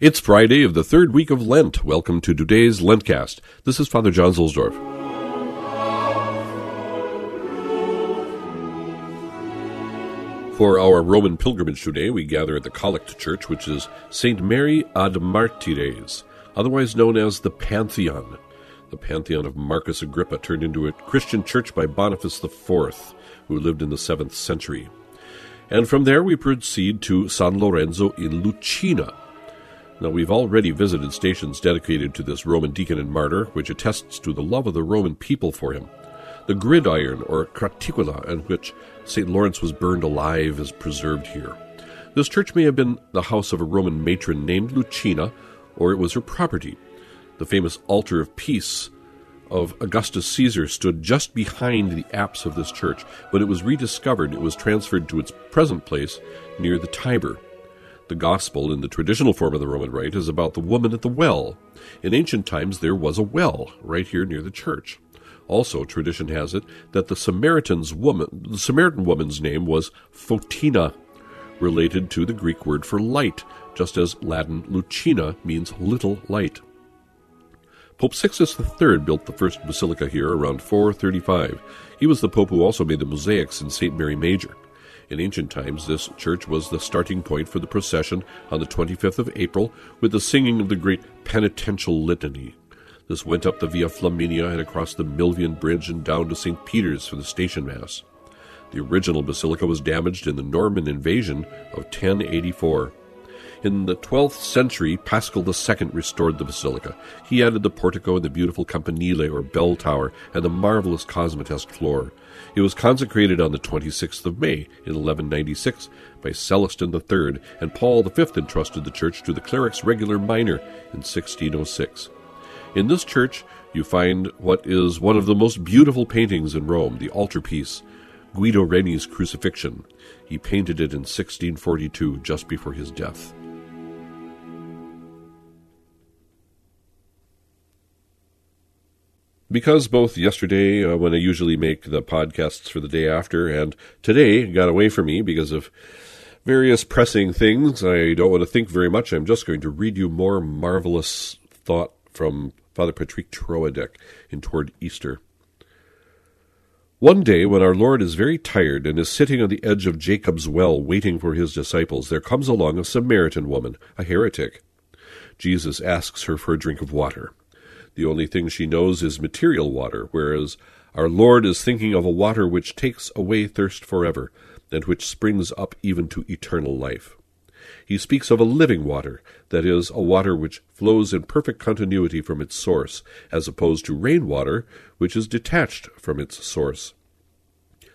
It's Friday of the third week of Lent. Welcome to today's LENTCAzT. This is Father John Zuhlsdorf. For our Roman pilgrimage today, we gather at the Collect Church, which is St. Mary ad Martyres, otherwise known as the Pantheon. The Pantheon of Marcus Agrippa turned into a Christian church by Boniface IV, who lived in the 7th century. And from there we proceed to San Lorenzo in Lucina, now, we've already visited stations dedicated to this Roman deacon and martyr, which attests to the love of the Roman people for him. The gridiron, or craticula, in which St. Lawrence was burned alive, is preserved here. This church may have been the house of a Roman matron named Lucina, or it was her property. The famous altar of peace of Augustus Caesar stood just behind the apse of this church. When it was rediscovered, it was transferred to its present place near the Tiber. The Gospel, in the traditional form of the Roman Rite, is about the woman at the well. In ancient times, there was a well right here near the church. Also, tradition has it that the Samaritan's woman, the Samaritan woman's name was Photina, related to the Greek word for light, just as Latin lucina means little light. Pope Sixtus III built the first basilica here around 435. He was the pope who also made the mosaics in St. Mary Major. In ancient times, this church was the starting point for the procession on the 25th of April with the singing of the great penitential litany. This went up the Via Flaminia and across the Milvian Bridge and down to St. Peter's for the station mass. The original basilica was damaged in the Norman invasion of 1084. In the 12th century, Paschal II restored the basilica. He added the portico and the beautiful campanile or bell tower and the marvelous cosmatesque floor. It was consecrated on the 26th of May in 1196 by Celestine III, and Paul V entrusted the church to the cleric's regular minor in 1606. In this church, you find what is one of the most beautiful paintings in Rome, the altarpiece, Guido Reni's Crucifixion. He painted it in 1642, just before his death. Because both yesterday, uh, when I usually make the podcasts for the day after, and today got away from me because of various pressing things, I don't want to think very much. I'm just going to read you more marvelous thought from Father Patrick Troadec in Toward Easter. One day, when our Lord is very tired and is sitting on the edge of Jacob's well waiting for his disciples, there comes along a Samaritan woman, a heretic. Jesus asks her for a drink of water. The only thing she knows is material water, whereas our Lord is thinking of a water which takes away thirst forever, and which springs up even to eternal life. He speaks of a living water, that is, a water which flows in perfect continuity from its source, as opposed to rainwater, which is detached from its source.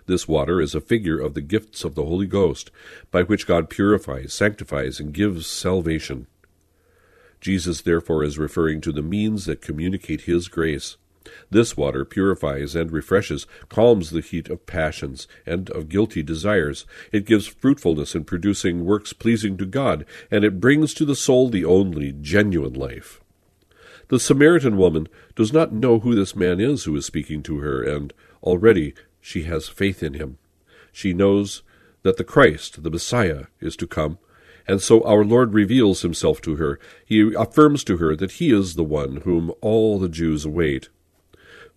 This water is a figure of the gifts of the Holy Ghost, by which God purifies, sanctifies, and gives salvation. Jesus therefore is referring to the means that communicate His grace. This water purifies and refreshes, calms the heat of passions and of guilty desires. It gives fruitfulness in producing works pleasing to God, and it brings to the soul the only genuine life. The Samaritan woman does not know who this man is who is speaking to her, and already she has faith in him. She knows that the Christ, the Messiah, is to come, and so our Lord reveals himself to her. He affirms to her that he is the one whom all the Jews await.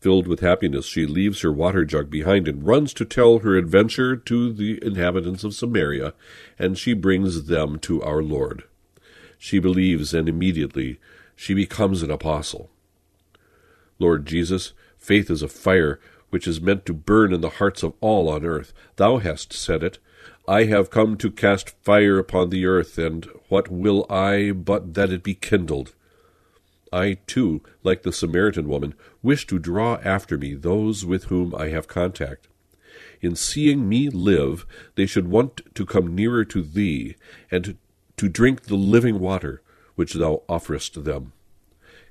Filled with happiness, she leaves her water jug behind and runs to tell her adventure to the inhabitants of Samaria, and she brings them to our Lord. She believes, and immediately she becomes an apostle. Lord Jesus, faith is a fire which is meant to burn in the hearts of all on earth. Thou hast said it. I have come to cast fire upon the earth, and what will I but that it be kindled? I, too, like the Samaritan woman, wish to draw after me those with whom I have contact. In seeing me live, they should want to come nearer to thee, and to drink the living water which thou offerest them.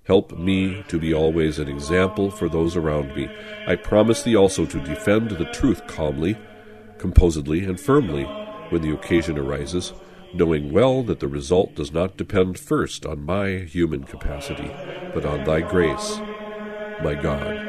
Help me to be always an example for those around me. I promise thee also to defend the truth calmly composedly and firmly when the occasion arises, knowing well that the result does not depend first on my human capacity, but on thy grace, my God.